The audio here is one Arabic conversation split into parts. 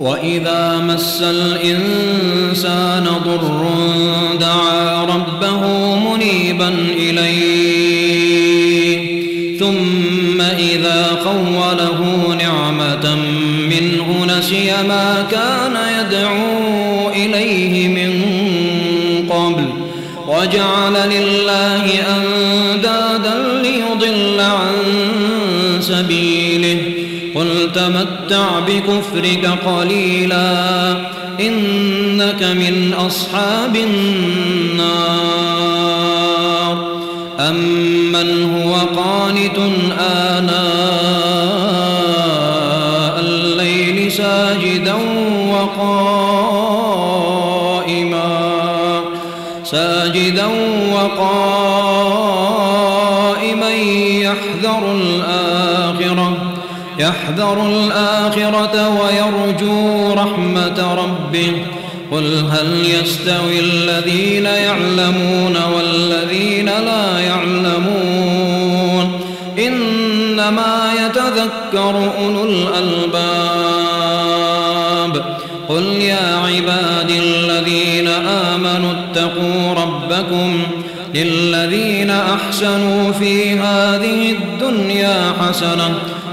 وإذا مس الإنسان ضر دعا ربه منيبا إليه. ثم إذا خوله نعمة منه نسي ما كان تمتع بكفرك قليلا إنك من أصحاب النار. أمن هو قانت آناء الليل ساجدا وقائما. ساجدا وقائما. يحذر الآخرة ويرجو رحمة ربه. قل هل يستوي الذين يعلمون والذين لا يعلمون؟ إنما يتذكر أولو الألباب. قل يا عبادي الذين آمنوا اتقوا ربكم للذين أحسنوا في هذه الدنيا حسنة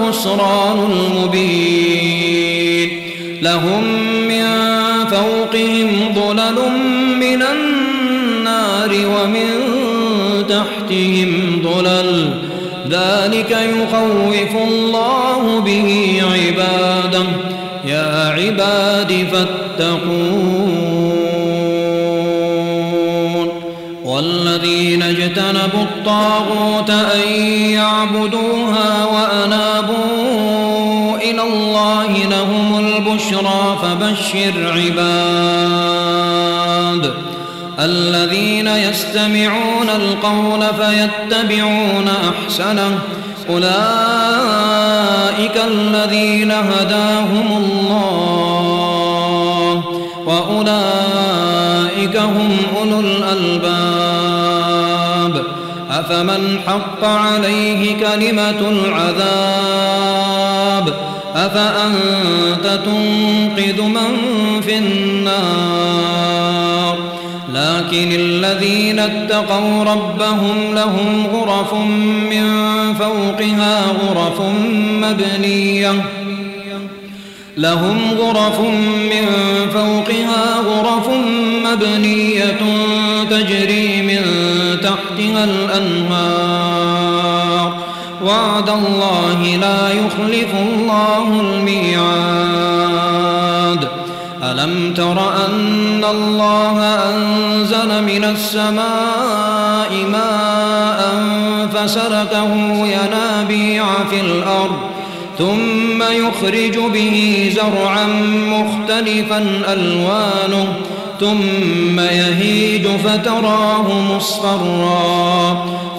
الخسران المبين. لهم من فوقهم ظلل من النار ومن تحتهم ظلل. ذلك يخوف الله به عباده. يا عباد فاتقون. والذين اجتنبوا الطاغوت أن يعبدوها البشرى فبشر عباد. الذين يستمعون القول فيتبعون أحسنه. أولئك الذين هداهم الله. وأولئك هم أولو الألباب. أفمن حق عليه كلمة العذاب؟ أفأنت تنقذ من في النار؟ لكن الذين اتقوا ربهم لهم غرف من فوقها غرف مبنية. لهم غرف من فوقها غرف مبنية تجري من تحتها الأنهار. وعد الله لا يخلف الله الميعاد. ألم تر أن الله أنزل من السماء ماء فسلكه ينابيع في الأرض ثم يخرج به زرعا مختلفا ألوانه ثم يهيج فتراه مصفرا.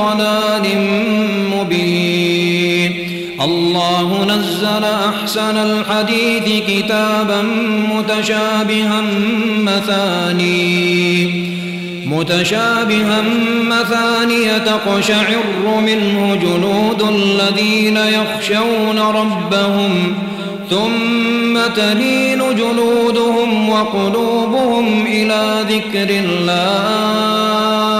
ضلال مبين. الله نزل أحسن الحديث كتابا متشابها مثاني. متشابها مثانية تقشعر منه جلود الذين يخشون ربهم ثم تلين جلودهم وقلوبهم إلى ذكر الله.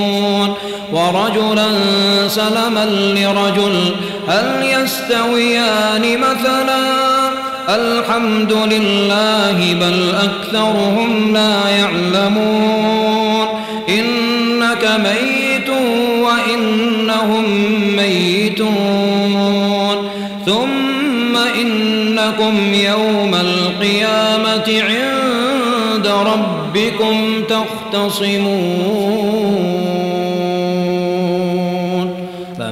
ورجلا سلما لرجل هل يستويان مثلا؟ الحمد لله بل أكثرهم لا يعلمون. إنك ميت وإنهم ميتون. ثم إنكم يوم القيامة عند ربكم تختصمون.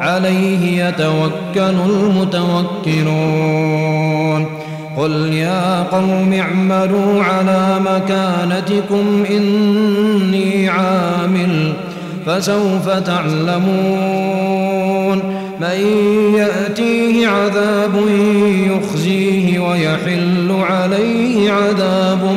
عليه يتوكل المتوكلون. قل يا قوم اعملوا على مكانتكم إني عامل فسوف تعلمون. من يأتيه عذاب يخزيه ويحل عليه عذاب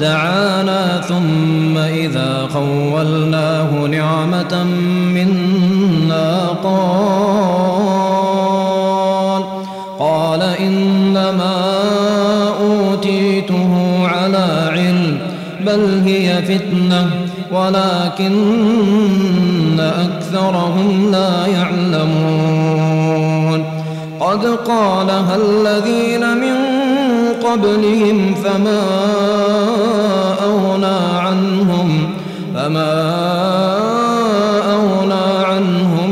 دعانا ثم إذا خولناه نعمة منا قال قال إنما أوتيته على علم بل هي فتنة ولكن أكثرهم لا يعلمون. قد قالها الذين من قبلهم فما أغنى عنهم فما أغنى عنهم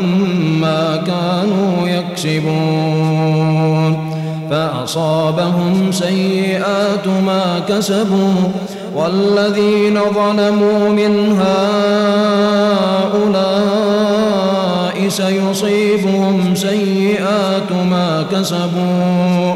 ما كانوا يكسبون. فأصابهم سيئات ما كسبوا والذين ظلموا من هؤلاء سيصيبهم سيئات ما كسبوا.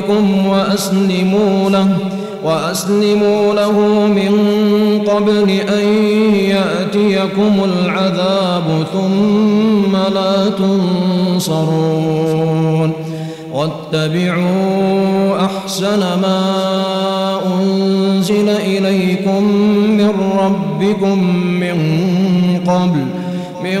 ربكم وأسلموا له وأسلموا له من قبل أن يأتيكم العذاب ثم لا تنصرون. واتبعوا أحسن ما أنزل إليكم من ربكم من قبل من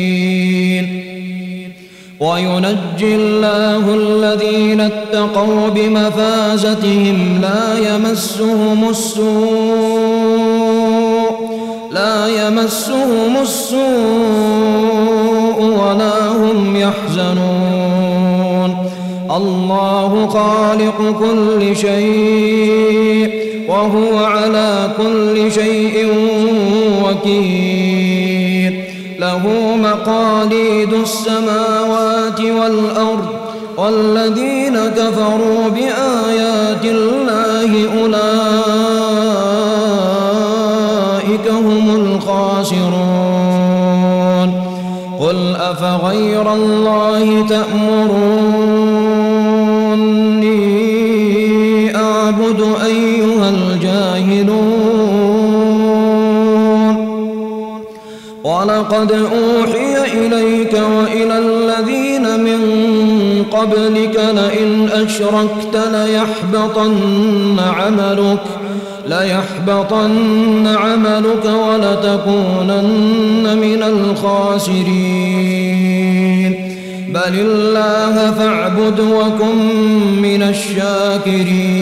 وينجي الله الذين اتقوا بمفازتهم لا يمسهم السوء لا يمسهم السوء ولا هم يحزنون. الله خالق كل شيء وهو على كل شيء وكيل. له مقاليد السماوات والذين كفروا بآيات الله أولئك هم الخاسرون. قل أفغير الله تأمروني أعبد أيها الجاهلون. ولقد أوحي إليك وإلى الذين من قبلك لئن أشركت ليحبطن عملك ليحبطن عملك ولتكونن من الخاسرين. بل الله فاعبد وكن من الشاكرين.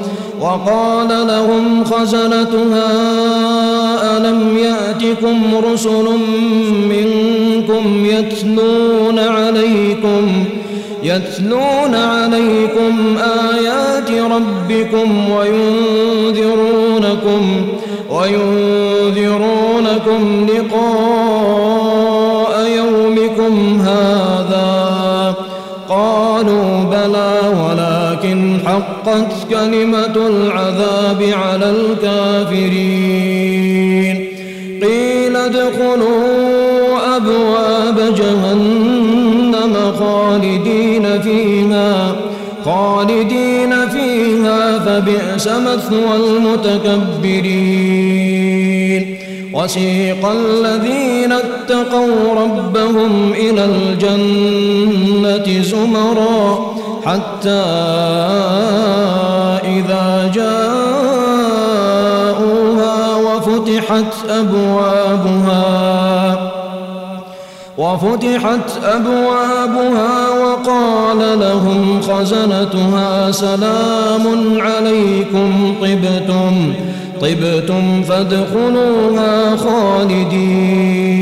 وقال لهم خزنتها ألم يأتكم رسل منكم يتلون عليكم يتلون عليكم آيات ربكم وينذرونكم وينذرونكم لقاء يومكم هذا. حقت كلمة العذاب على الكافرين. قيل ادخلوا أبواب جهنم خالدين فيها خالدين فيها فبئس مثوى المتكبرين. وسيق الذين اتقوا ربهم إلى الجنة زمرا. حتى إذا جاءوها وفتحت أبوابها وفتحت أبوابها وقال لهم خزنتها سلام عليكم طبتم طبتم فادخلوها خالدين.